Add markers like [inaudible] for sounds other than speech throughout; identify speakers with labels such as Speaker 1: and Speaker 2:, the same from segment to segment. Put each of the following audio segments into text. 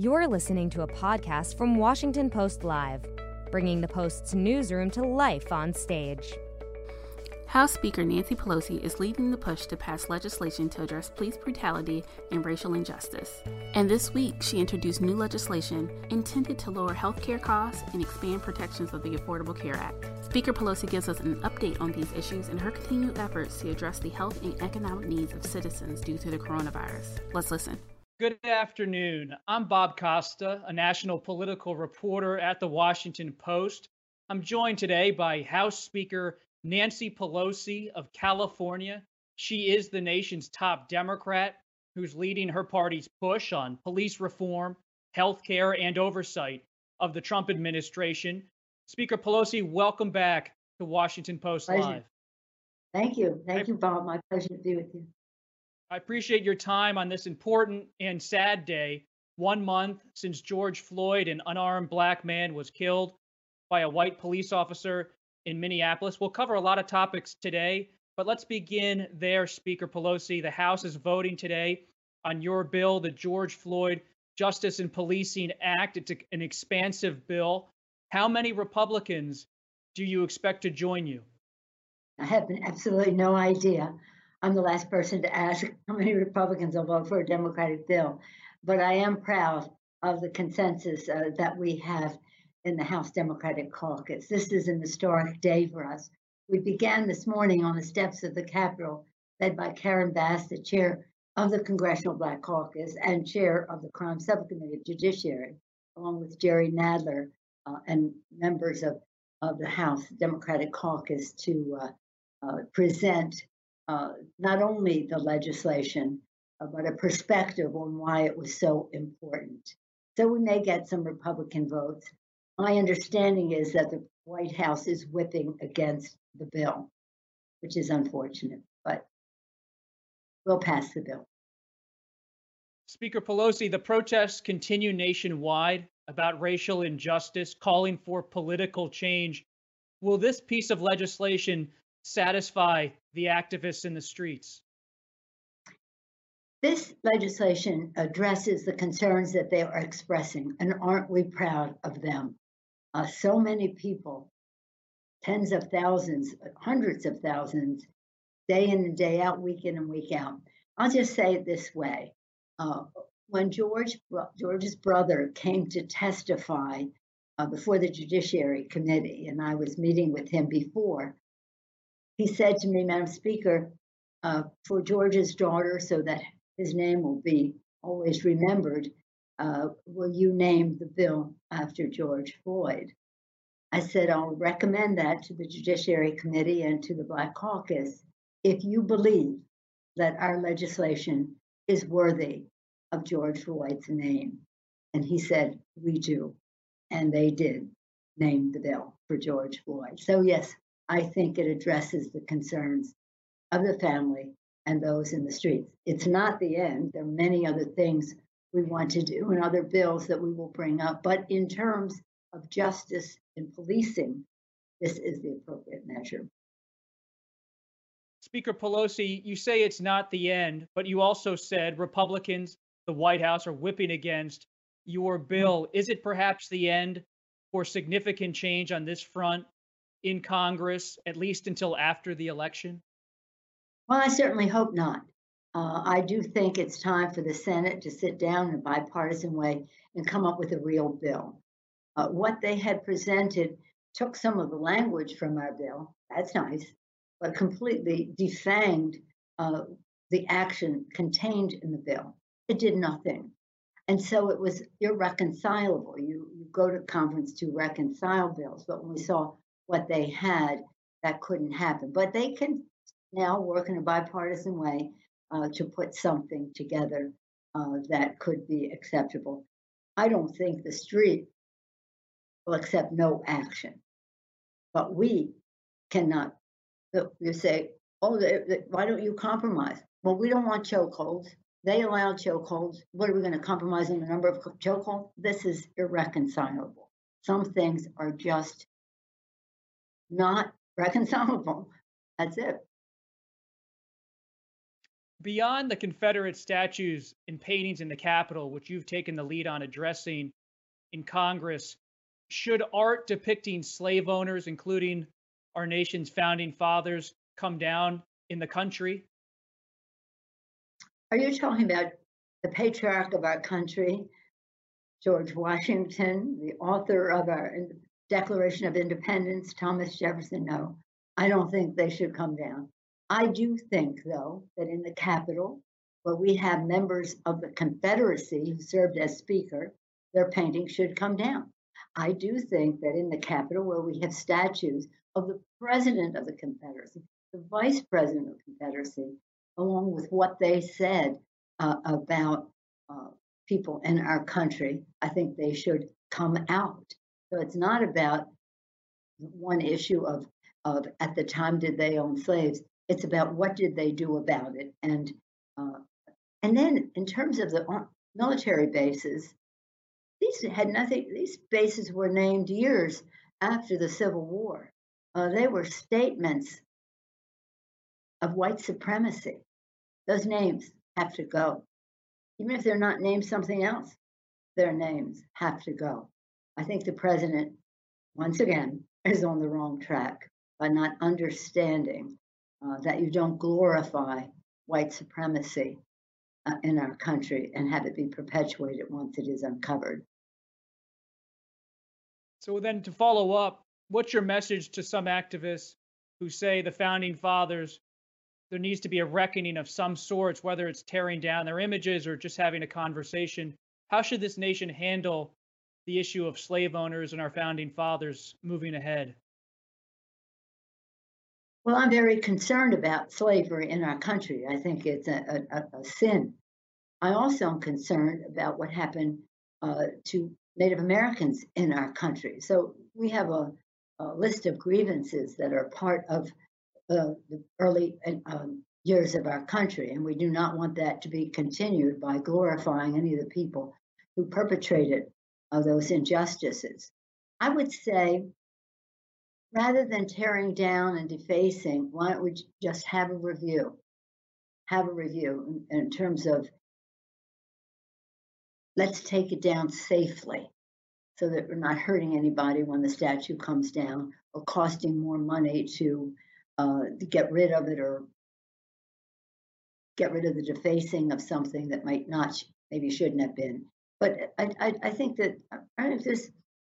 Speaker 1: You're listening to a podcast from Washington Post Live, bringing the Post's newsroom to life on stage.
Speaker 2: House Speaker Nancy Pelosi is leading the push to pass legislation to address police brutality and racial injustice. And this week, she introduced new legislation intended to lower health care costs and expand protections of the Affordable Care Act. Speaker Pelosi gives us an update on these issues and her continued efforts to address the health and economic needs of citizens due to the coronavirus. Let's listen.
Speaker 3: Good afternoon. I'm Bob Costa, a national political reporter at the Washington Post. I'm joined today by House Speaker Nancy Pelosi of California. She is the nation's top Democrat who's leading her party's push on police reform, health care, and oversight of the Trump administration. Speaker Pelosi, welcome back to Washington Post
Speaker 4: pleasure.
Speaker 3: Live.
Speaker 4: Thank you. Thank you, Bob. My pleasure to be with you.
Speaker 3: I appreciate your time on this important and sad day, one month since George Floyd, an unarmed black man, was killed by a white police officer in Minneapolis. We'll cover a lot of topics today, but let's begin there, Speaker Pelosi. The House is voting today on your bill, the George Floyd Justice and Policing Act. It's a, an expansive bill. How many Republicans do you expect to join you?
Speaker 4: I have absolutely no idea. I'm the last person to ask [laughs] how many Republicans will vote for a Democratic bill, but I am proud of the consensus uh, that we have in the House Democratic Caucus. This is an historic day for us. We began this morning on the steps of the Capitol, led by Karen Bass, the chair of the Congressional Black Caucus and chair of the Crime Subcommittee of Judiciary, along with Jerry Nadler uh, and members of, of the House Democratic Caucus to uh, uh, present uh, not only the legislation, uh, but a perspective on why it was so important. So we may get some Republican votes my understanding is that the White House is whipping against the bill, which is unfortunate, but we'll pass the bill.
Speaker 3: Speaker Pelosi, the protests continue nationwide about racial injustice, calling for political change. Will this piece of legislation satisfy the activists in the streets?
Speaker 4: This legislation addresses the concerns that they are expressing, and aren't we proud of them? uh, so many people, tens of thousands, hundreds of thousands, day in and day out, week in and week out. I'll just say it this way: uh, when George George's brother came to testify uh, before the Judiciary Committee, and I was meeting with him before, he said to me, Madam Speaker, uh, for George's daughter, so that his name will be always remembered, uh, will you name the bill after George Floyd? I said, I'll recommend that to the Judiciary Committee and to the Black Caucus if you believe that our legislation is worthy of George Floyd's name. And he said, We do. And they did name the bill for George Floyd. So, yes, I think it addresses the concerns of the family and those in the streets. It's not the end. There are many other things we want to do and other bills that we will bring up. But in terms of justice and policing, this is the appropriate measure.
Speaker 3: Speaker Pelosi, you say it's not the end, but you also said Republicans, the White House, are whipping against your bill. Is it perhaps the end for significant change on this front in Congress, at least until after the election?
Speaker 4: Well, I certainly hope not. Uh, I do think it's time for the Senate to sit down in a bipartisan way and come up with a real bill. Uh, what they had presented took some of the language from our bill, that's nice, but completely defanged uh, the action contained in the bill. It did nothing. And so it was irreconcilable. You, you go to conference to reconcile bills, but when we saw what they had, that couldn't happen. But they can now work in a bipartisan way uh, to put something together uh, that could be acceptable. I don't think the street will accept no action, but we cannot. You say, "Oh, why don't you compromise?" Well, we don't want chokeholds. They allow chokeholds. What are we going to compromise on the number of chokeholds? This is irreconcilable. Some things are just not reconcilable. That's it.
Speaker 3: beyond the Confederate statues and paintings in the Capitol, which you've taken the lead on addressing in Congress, should art depicting slave owners, including our nation's founding fathers, come down in the country?
Speaker 4: Are you talking about the patriarch of our country, George Washington, the author of our Declaration of Independence, Thomas Jefferson? No, I don't think they should come down. I do think, though, that in the Capitol, where we have members of the Confederacy who served as Speaker, their painting should come down. I do think that in the Capitol, where we have statues of the President of the Confederacy, the Vice President of the Confederacy, along with what they said uh, about uh, people in our country, I think they should come out. So it's not about one issue of of at the time did they own slaves. It's about what did they do about it, and uh, and then in terms of the military bases, these had nothing. These bases were named years after the Civil War. Uh, they were statements of white supremacy. Those names have to go, even if they're not named something else. Their names have to go. I think the president, once again, is on the wrong track by not understanding uh, that you don't glorify white supremacy uh, in our country and have it be perpetuated once it is uncovered.
Speaker 3: So, then to follow up, what's your message to some activists who say the founding fathers, there needs to be a reckoning of some sorts, whether it's tearing down their images or just having a conversation? How should this nation handle the issue of slave owners and our founding fathers moving ahead?
Speaker 4: Well, I'm very concerned about slavery in our country. I think it's a, a, a sin. I also am concerned about what happened uh, to Native Americans in our country. So we have a, a list of grievances that are part of uh, the early um, years of our country, and we do not want that to be continued by glorifying any of the people who perpetrated uh, those injustices. I would say rather than tearing down and defacing, why don't we just have a review? Have a review in, in terms of let's take it down safely so that we're not hurting anybody when the statue comes down or costing more money to, uh, to get rid of it or get rid of the defacing of something that might not maybe shouldn't have been. But I, I, I think that I just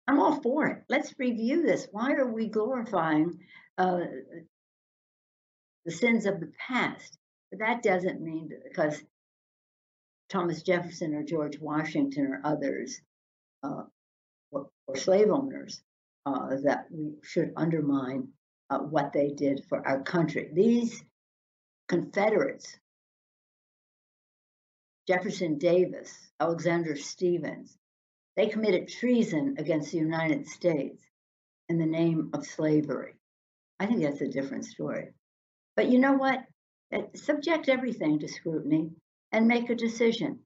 Speaker 4: I'm all for it. Let's review this. Why are we glorifying uh, the sins of the past? But that doesn't mean because Thomas Jefferson or George Washington or others uh, or, or, slave owners uh, that we should undermine uh, what they did for our country. These Confederates, Jefferson Davis, Alexander Stephens, they committed treason against the United States in the name of slavery. I think that's a different story. But you know what? Subject everything to scrutiny and make a decision.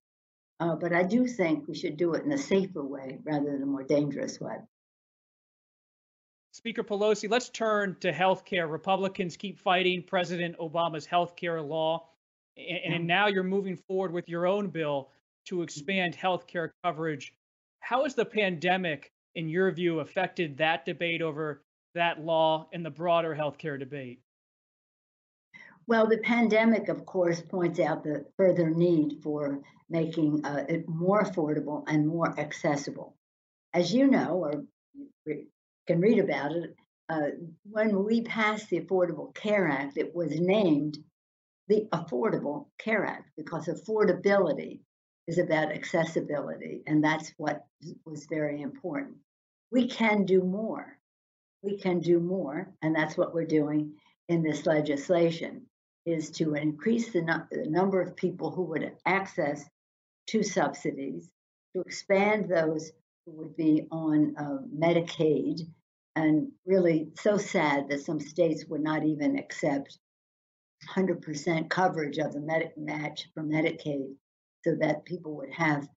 Speaker 4: Uh, but I do think we should do it in a safer way rather than a more dangerous way.
Speaker 3: Speaker Pelosi, let's turn to health care. Republicans keep fighting President Obama's health care law, and, and now you're moving forward with your own bill to expand health care coverage how has the pandemic, in your view, affected that debate over that law and the broader healthcare debate?
Speaker 4: Well, the pandemic, of course, points out the further need for making uh, it more affordable and more accessible. As you know, or you can read about it, uh, when we passed the Affordable Care Act, it was named the Affordable Care Act because affordability is about accessibility, and that's what was very important. We can do more. We can do more, and that's what we're doing in this legislation is to increase the, no- the number of people who would access to subsidies, to expand those who would be on uh, Medicaid, and really so sad that some states would not even accept 100% coverage of the med- match for Medicaid so that people would have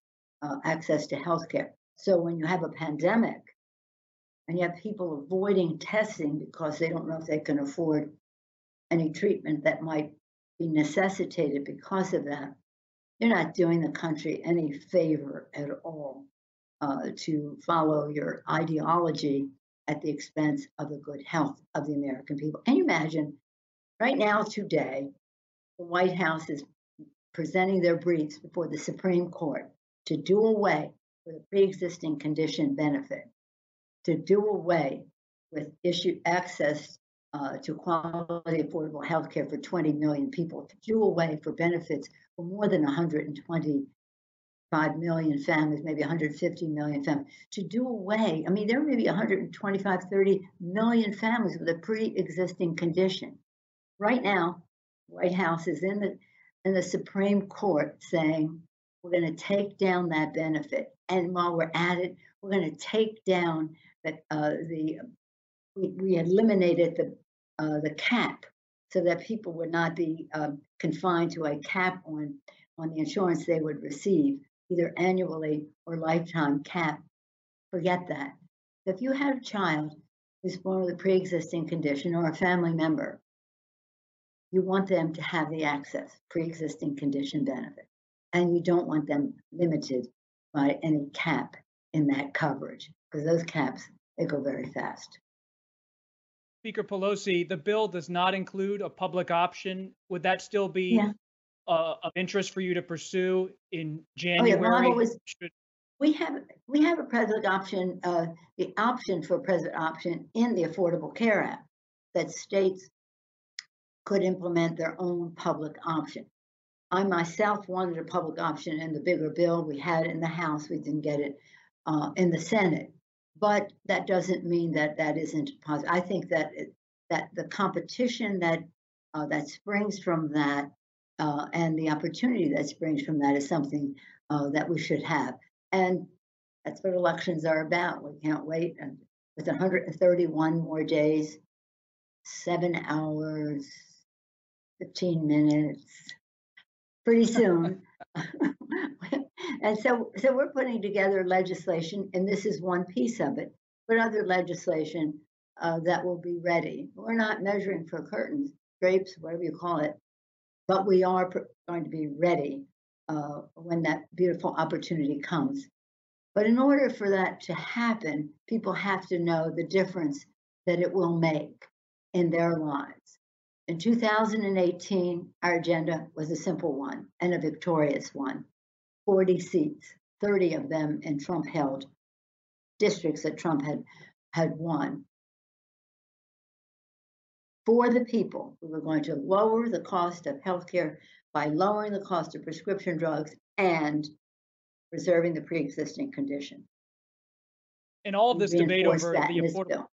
Speaker 4: uh, access to healthcare. So when you have a pandemic and you have people avoiding testing because they don't know if they can afford any treatment that might be necessitated because of that, you're not doing the country any favor at all uh, to follow your ideology at the expense of the good health of the American people. You imagine right now, today, the White House is presenting their briefs before the Supreme Court to do away with a pre existing condition benefit, to do away with issue access uh, to quality, affordable health care for 20 million people, to do away for benefits for more than 125 million families, maybe 150 million families, to do away. I mean, there may be 125, 30 million families with a pre-existing condition. Right now, White House is in the in the Supreme Court saying we're going to take down that benefit, and while we're at it, we're going to take down that uh, the we, we eliminated the uh, the cap so that people would not be um, confined to a cap on on the insurance they would receive, either annually or lifetime cap. Forget that. If you have a child who's born with a pre-existing condition or a family member, you want them to have the access, pre-existing condition benefit, and you don't want them limited by any cap in that coverage because those caps they go very fast.
Speaker 3: Speaker Pelosi, the bill does not include a public option. Would that still be yeah. uh, of interest for you to pursue in January? Oh, yeah.
Speaker 4: Should... We have we have a president option, uh, the option for president option in the Affordable Care Act that states could implement their own public option. I myself wanted a public option in the bigger bill. We had in the House. We didn't get it uh, in the Senate but that doesn't mean that that isn't positive. I think that it, that the competition that uh, that springs from that uh, and the opportunity that springs from that is something uh, that we should have, and that's what elections are about. We can't wait, and with 131 more days, seven hours, 15 minutes, pretty [laughs] soon. And so, so we're putting together legislation, and this is one piece of it, but other legislation uh, that will be ready. We're not measuring for curtains, drapes, whatever you call it, but we are pr- going to be ready uh, when that beautiful opportunity comes. But in order for that to happen, people have to know the difference that it will make in their lives. In 2018, our agenda was a simple one and a victorious one. 40 seats, 30 of them in Trump held districts that Trump had, had won. For the people, we were going to lower the cost of healthcare by lowering the cost of prescription drugs and preserving the pre existing condition.
Speaker 3: And all of this debate over the affordable.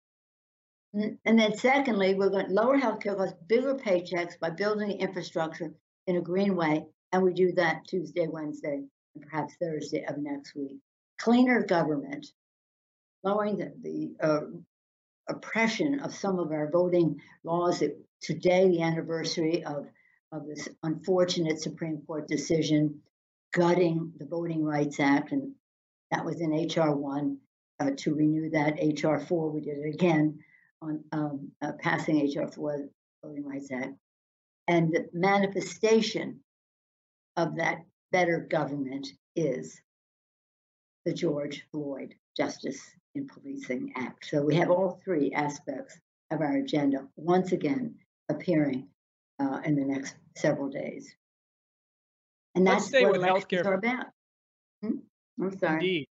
Speaker 4: And then, secondly, we're going to lower healthcare costs, bigger paychecks by building infrastructure in a green way. And we do that Tuesday, Wednesday, and perhaps Thursday of next week. Cleaner government, lowering the, the uh, oppression of some of our voting laws. That today, the anniversary of, of this unfortunate Supreme Court decision gutting the Voting Rights Act, and that was in H.R. 1. Uh, to renew that H.R. 4, we did it again on um, uh, passing H.R. 4, Voting Rights Act. And the manifestation of that better government is the George Floyd Justice in Policing Act. So we have all three aspects of our agenda once again appearing uh, in the next several days. And that's
Speaker 3: Let's
Speaker 4: what
Speaker 3: with
Speaker 4: elections are about. Hmm? I'm sorry.
Speaker 3: Indeed.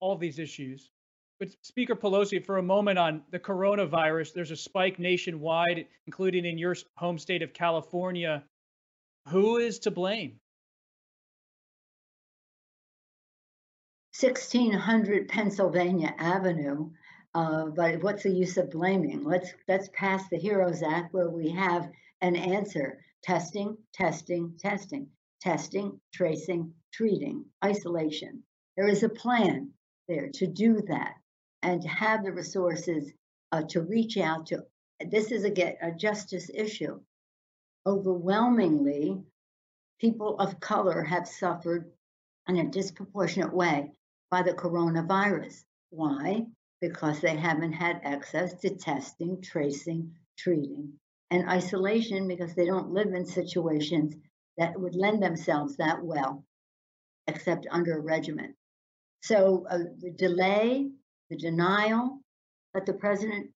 Speaker 3: All these issues. But Speaker Pelosi, for a moment on the coronavirus, there's a spike nationwide, including in your home state of California. Who is to blame?
Speaker 4: 1600 Pennsylvania Avenue. Uh, but what's the use of blaming? Let's let's pass the Heroes Act where we have an answer: testing, testing, testing, testing, tracing, treating, isolation. There is a plan there to do that and to have the resources uh, to reach out to. This is a, get, a justice issue. Overwhelmingly, people of color have suffered in a disproportionate way by the coronavirus. Why? Because they haven't had access to testing, tracing, treating, and isolation because they don't live in situations that would lend themselves that well, except under a regimen. So uh, the delay, the denial that the president,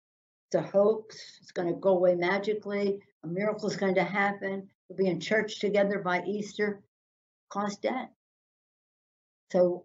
Speaker 4: it's a hoax, it's going to go away magically, a miracle is going to happen, we'll be in church together by Easter, caused death. So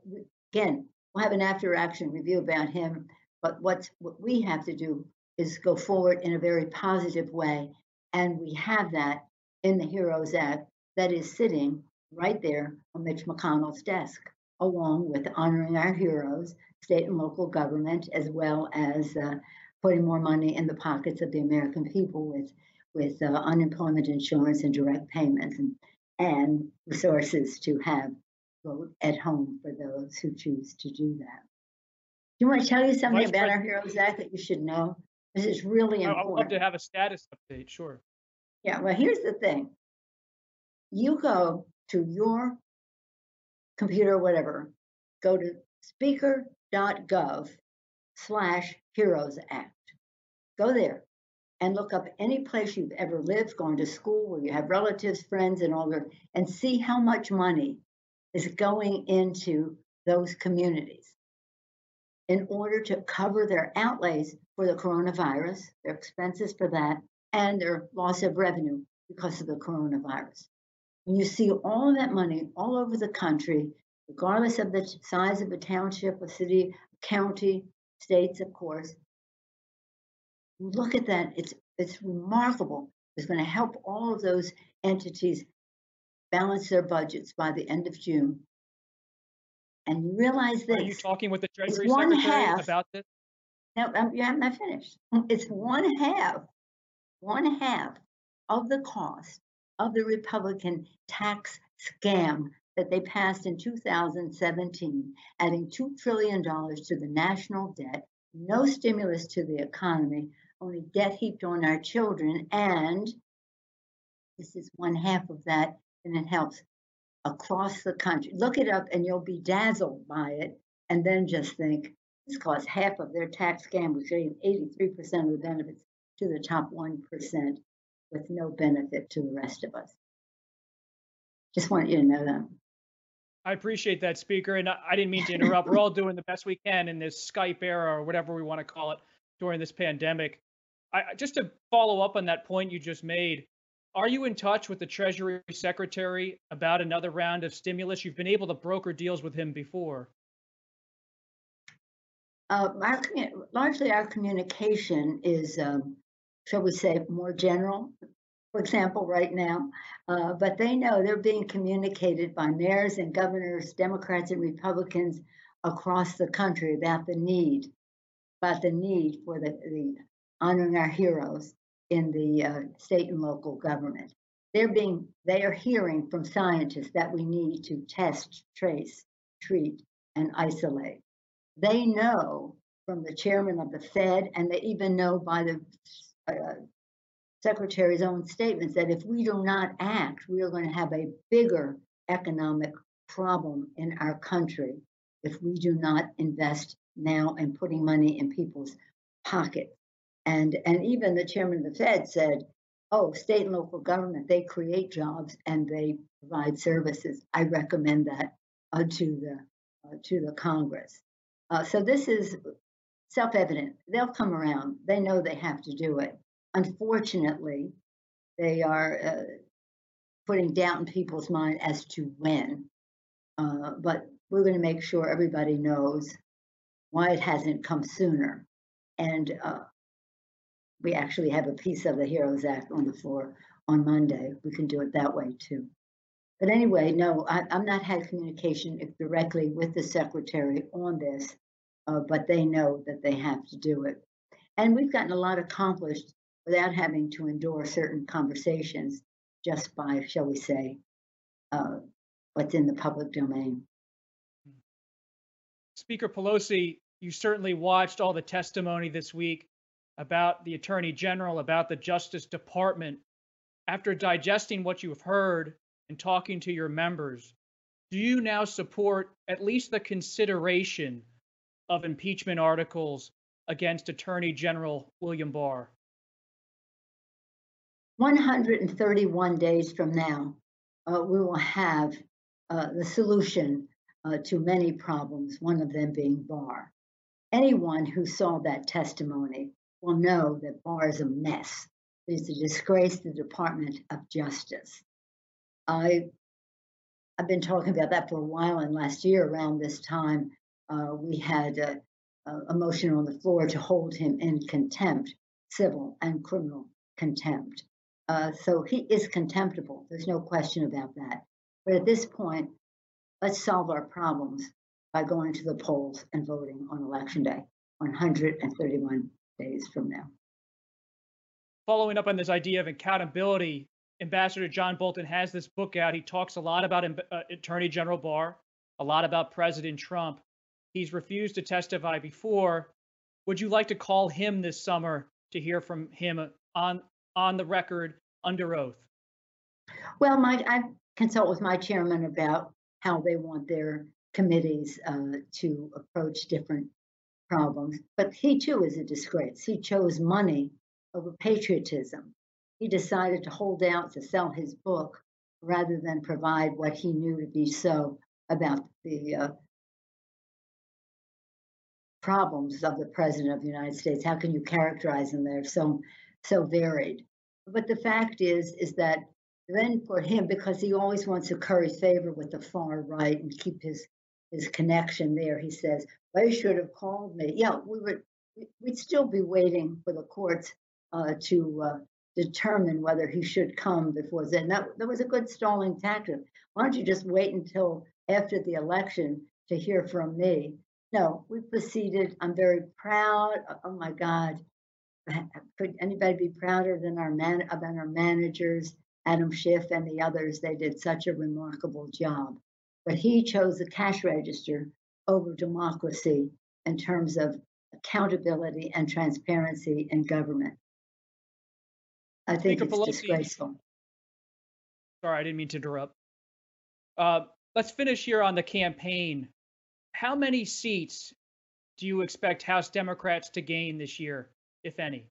Speaker 4: again, we'll have an after action review about him, but what's what we have to do is go forward in a very positive way. And we have that in the HEROES Act that is sitting right there on Mitch McConnell's desk, along with honoring our heroes, state and local government, as well as uh, putting more money in the pockets of the American people with with uh, unemployment insurance and direct payments and, and resources to have vote at home for those who choose to do that. Do you want to tell you something Vice about President, our Heroes Act that you should know? This is really important.
Speaker 3: I would love to have a status update, sure.
Speaker 4: Yeah, well, here's the thing. You go to your computer, whatever, go to speaker.gov slash Heroes Act. Go there and look up any place you've ever lived, gone to school, where you have relatives, friends, and all that, and see how much money is going into those communities in order to cover their outlays for the coronavirus, their expenses for that, and their loss of revenue because of the coronavirus. When you see all of that money all over the country, regardless of the size of a township, a city, a county, states, of course, look at that. It's it's remarkable. It's going to help all of those entities balance their budgets by the end of June and you realize this.
Speaker 3: Are you talking with the Treasury Secretary half, about this?
Speaker 4: No, I'm, I'm not finished. It's one half, one half of the cost of the Republican tax scam that they passed in 2017, adding $2 trillion to the national debt, no stimulus to the economy, only debt heaped on our children. And this is one half of that, and it helps across the country. Look it up and you'll be dazzled by it. And then just think this costs half of their tax scam, which gave 83% of the benefits to the top 1% with no benefit to the rest of us. Just want you to know that.
Speaker 3: I appreciate that, Speaker. And I didn't mean to interrupt. We're all [laughs] doing the best we can in this Skype era or whatever we want to call it during this pandemic. I, just to follow up on that point you just made, are you in touch with the Treasury Secretary about another round of stimulus? You've been able to broker deals with him before.
Speaker 4: Uh, our, largely, our communication is, um, shall we say, more general. For example, right now, uh, but they know they're being communicated by mayors and governors, Democrats and Republicans across the country about the need, about the need for the, the honoring our heroes in the uh, state and local government. They're being, they are hearing from scientists that we need to test, trace, treat, and isolate. They know from the chairman of the Fed, and they even know by the uh, secretary's own statements that if we do not act, we are going to have a bigger economic problem in our country if we do not invest now in putting money in people's pockets. And, and even the chairman of the Fed said, oh, state and local government, they create jobs and they provide services. I recommend that uh, to, the, uh, to the Congress. Uh, so this is self evident. They'll come around. They know they have to do it. Unfortunately, they are uh, putting doubt in people's mind as to when. Uh, but we're going to make sure everybody knows why it hasn't come sooner. And uh, we actually have a piece of the HEROES Act on the floor on Monday. We can do it that way too. But anyway, no, I, am not had communication directly with the secretary on this, uh, but they know that they have to do it. And we've gotten a lot accomplished without having to endure certain conversations just by, shall we say, uh, what's in the public domain.
Speaker 3: Speaker Pelosi, you certainly watched all the testimony this week about the Attorney General, about the Justice Department. After digesting what you've heard and talking to your members, do you now support at least the consideration of impeachment articles against Attorney General William Barr?
Speaker 4: 131 days from now, uh, we will have uh, the solution uh, to many problems, one of them being Barr. Anyone who saw that testimony will know that Barr is a mess. It's a disgrace to the Department of Justice. I, I've been talking about that for a while, and last year around this time, uh, we had a, a motion on the floor to hold him in contempt, civil and criminal contempt. Uh, so he is contemptible. There's no question about that. But at this point, let's solve our problems by going to the polls and voting on election day, 131 days from now.
Speaker 3: Following up on this idea of accountability, Ambassador John Bolton has this book out. He talks a lot about uh, Attorney General Barr, a lot about President Trump. He's refused to testify before. Would you like to call him this summer to hear from him on on the record under oath?
Speaker 4: Well, my I consult with my chairman about how they want their committees uh, to approach different problems. But he too is a disgrace. He chose money over patriotism. He decided to hold out to sell his book rather than provide what he knew to be so about the uh, problems of the president of the United States. How can you characterize them? They're so so varied. But the fact is, is that then for him, because he always wants to curry favor with the far right and keep his his connection there, he says, "They should have called me." Yeah, we would. We'd still be waiting for the courts uh, to uh, determine whether he should come before then. That, that was a good stalling tactic. Why don't you just wait until after the election to hear from me? No, we proceeded. I'm very proud. Oh my God. [laughs] Could anybody be prouder than our man than our managers, Adam Schiff and the others? They did such a remarkable job. But he chose the cash register over democracy in terms of accountability and transparency in government. I think Speaker it's Pelosi, disgraceful.
Speaker 3: Sorry, I didn't mean to interrupt. Uh, let's finish here on the campaign. How many seats do you expect House Democrats to gain this year, if any?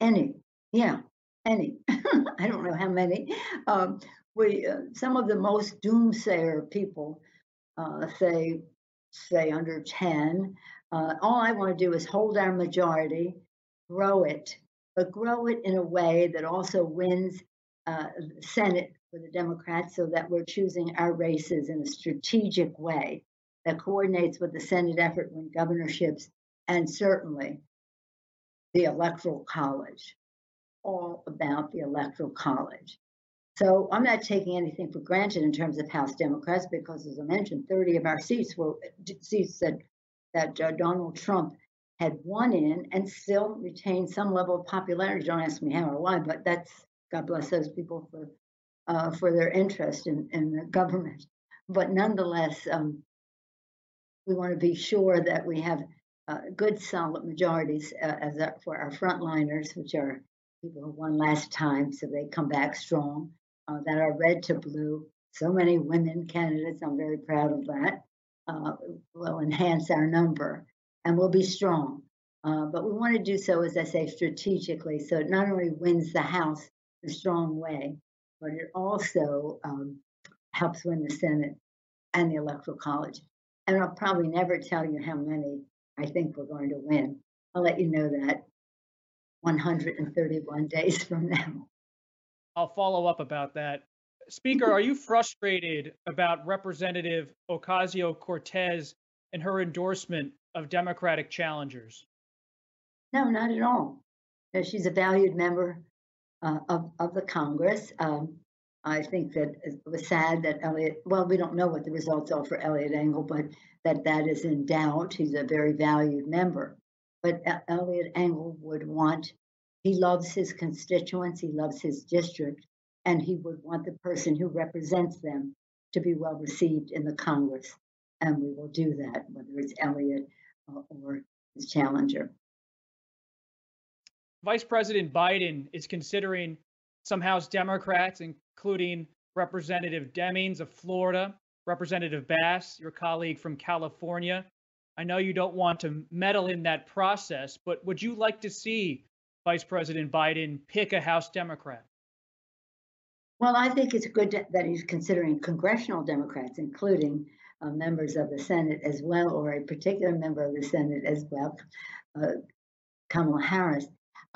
Speaker 4: Any, yeah, any. [laughs] I don't know how many. Um, we uh, some of the most doomsayer people uh, say say under ten. Uh, all I want to do is hold our majority, grow it, but grow it in a way that also wins uh, Senate for the Democrats so that we're choosing our races in a strategic way that coordinates with the Senate effort when governorships and certainly the Electoral College. All about the Electoral College. So I'm not taking anything for granted in terms of House Democrats because, as I mentioned, 30 of our seats were seats that that uh, Donald Trump had won in and still retained some level of popularity. Don't ask me how or why, but that's God bless those people for uh, for their interest in, in the government. But nonetheless, um, we want to be sure that we have good, solid majorities uh, as our, for our frontliners, which are people who won last time, so they come back strong. Uh, that are red to blue. So many women candidates. I'm very proud of that. Uh, will enhance our number and we'll be strong. Uh, but we want to do so, as I say, strategically. So it not only wins the House in a strong way, but it also um, helps win the Senate and the Electoral College. And I'll probably never tell you how many I think we're going to win. I'll let you know that 131 days [laughs] from now.
Speaker 3: I'll follow up about that. Speaker, are you frustrated about Representative Ocasio Cortez and her endorsement of Democratic challengers?
Speaker 4: No, not at all. Uh, she's a valued member uh, of, of the Congress. Um, I think that it was sad that Eliot, well, we don't know what the results are for Eliot Engel, but that that is in doubt. He's a very valued member. But Eliot Engel would want, he loves his constituents, he loves his district, and he would want the person who represents them to be well received in the Congress. And we will do that, whether it's Eliot uh, or his challenger.
Speaker 3: Vice President Biden is considering some House Democrats, including Representative Demings of Florida, Representative Bass, your colleague from California. I know you don't want to meddle in that process, but would you like to see Vice President Biden pick a House Democrat?
Speaker 4: Well, I think it's good that he's considering congressional Democrats, including uh, members of the Senate as well, or a particular member of the Senate as well, uh, Kamala Harris.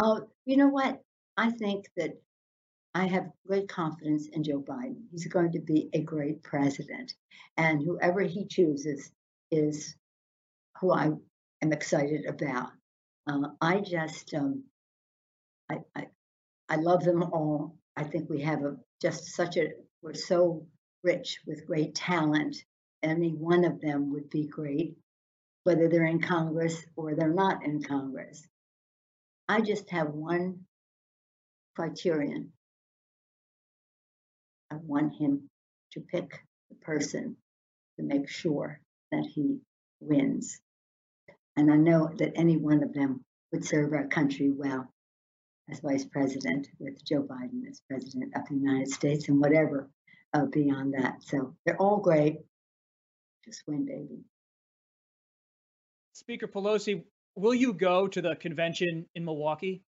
Speaker 4: Uh, you know what? I think that I have great confidence in Joe Biden. He's going to be a great president, and whoever he chooses is who I am excited about. Uh, I just, um, I, I, I love them all. I think we have a just such a we're so rich with great talent. Any one of them would be great, whether they're in Congress or they're not in Congress. I just have one criterion. I want him to pick the person to make sure that he wins. And I know that any one of them would serve our country well as vice president with Joe Biden as president of the United States and whatever uh, beyond that. So they're all great. Just win, baby.
Speaker 3: Speaker Pelosi, will you go to the convention in Milwaukee?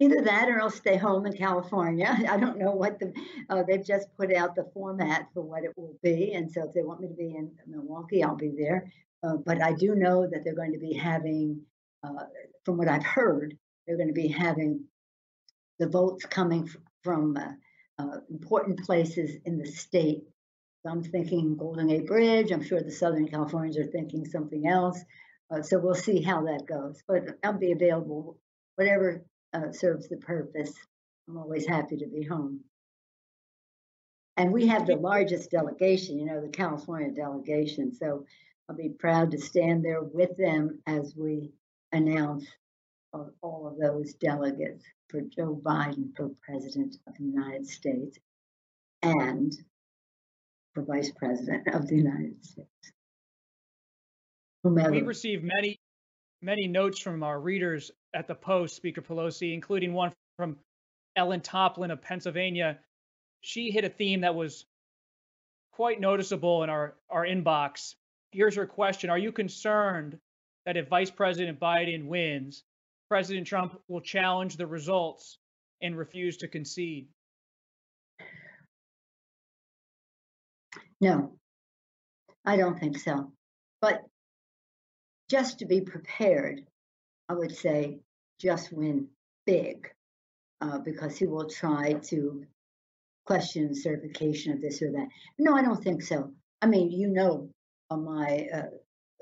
Speaker 4: Either that or I'll stay home in California. [laughs] I don't know what the, uh, they've just put out the format for what it will be. And so if they want me to be in Milwaukee, I'll be there. Uh, but I do know that they're going to be having, uh, from what I've heard, they're going to be having the votes coming from uh, uh, important places in the state. So I'm thinking Golden Gate Bridge. I'm sure the Southern Californians are thinking something else. Uh, so we'll see how that goes. But I'll be available, whatever uh, serves the purpose. I'm always happy to be home. And we have the largest delegation, you know, the California delegation. So I'll be proud to stand there with them as we announce all of those delegates for Joe Biden for President of the United States and for Vice President of the United States.
Speaker 3: Whomever. We received many, many notes from our readers at the Post, Speaker Pelosi, including one from Ellen Toplin of Pennsylvania. She hit a theme that was quite noticeable in our, our inbox. Here's her question Are you concerned that if Vice President Biden wins, President Trump will challenge the results and refuse to concede?
Speaker 4: No, I don't think so. But just to be prepared, I would say just win big uh, because he will try to question certification of this or that. No, I don't think so. I mean, you know uh, my uh,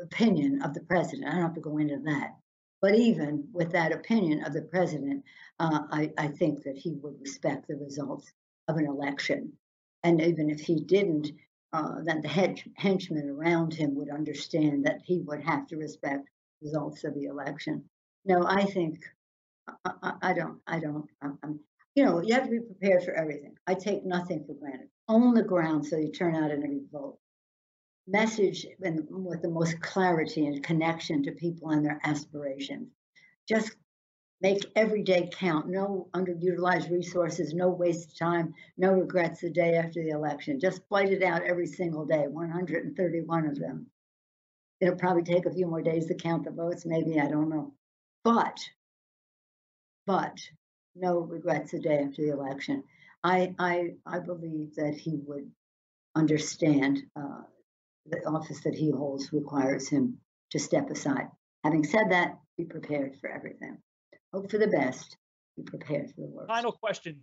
Speaker 4: opinion of the president. I don't have to go into that. But even with that opinion of the president, uh, I, I think that he would respect the results of an election. And even if he didn't, uh, then the hedge, henchmen around him would understand that he would have to respect results of the election. No, I think I, I, I don't. I don't. I'm, you know, you have to be prepared for everything. I take nothing for granted. Own the ground so you turn out in every vote message and with the most clarity and connection to people and their aspirations. Just make every day count. No underutilized resources, no waste time, no regrets the day after the election. Just fight it out every single day, 131 of them. It'll probably take a few more days to count the votes, maybe, I don't know. But, but no regrets the day after the election. I, I, I believe that he would understand uh, the office that he holds requires him to step aside. Having said that, be prepared for everything. Hope for the best, be prepared for the worst.
Speaker 3: Final question,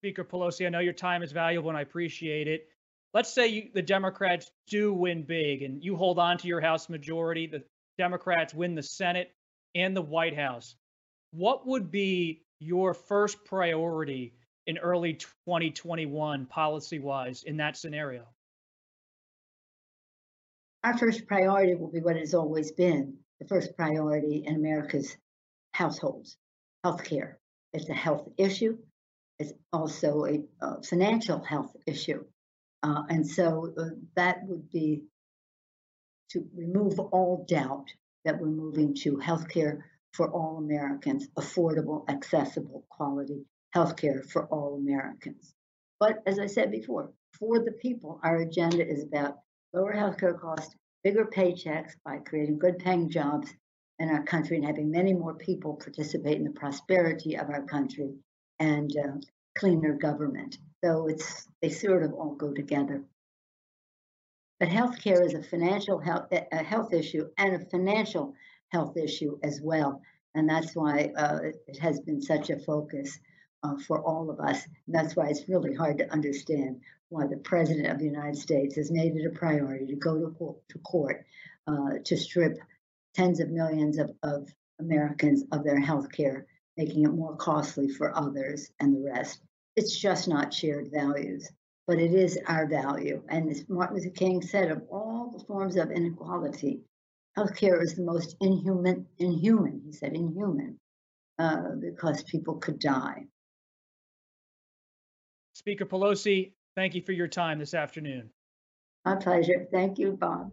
Speaker 3: Speaker Pelosi. I know your time is valuable and I appreciate it. Let's say you, the Democrats do win big and you hold on to your House majority, the Democrats win the Senate and the White House. What would be your first priority in early 2021 policy wise in that scenario?
Speaker 4: our first priority will be what it has always been the first priority in America's households healthcare. It's a health issue, it's also a, a financial health issue. Uh, and so uh, that would be to remove all doubt that we're moving to healthcare for all Americans, affordable, accessible, quality healthcare for all Americans. But as I said before, for the people, our agenda is about lower healthcare costs, bigger paychecks by creating good paying jobs, in our country and having many more people participate in the prosperity of our country and uh, cleaner government. So it's they sort of all go together. But healthcare is a financial health a health issue and a financial health issue as well, and that's why uh, it has been such a focus uh, for all of us. And that's why it's really hard to understand why the president of the United States has made it a priority to go to, to court uh, to strip tens of millions of, of Americans of their health care, making it more costly for others and the rest. It's just not shared values, but it is our value. And as Martin Luther King said, of all the forms of inequality, healthcare is the most inhuman, inhuman, he said, inhuman, uh, because people could die.
Speaker 3: Speaker Pelosi, thank you for your time this afternoon.
Speaker 4: My pleasure. Thank you, Bob.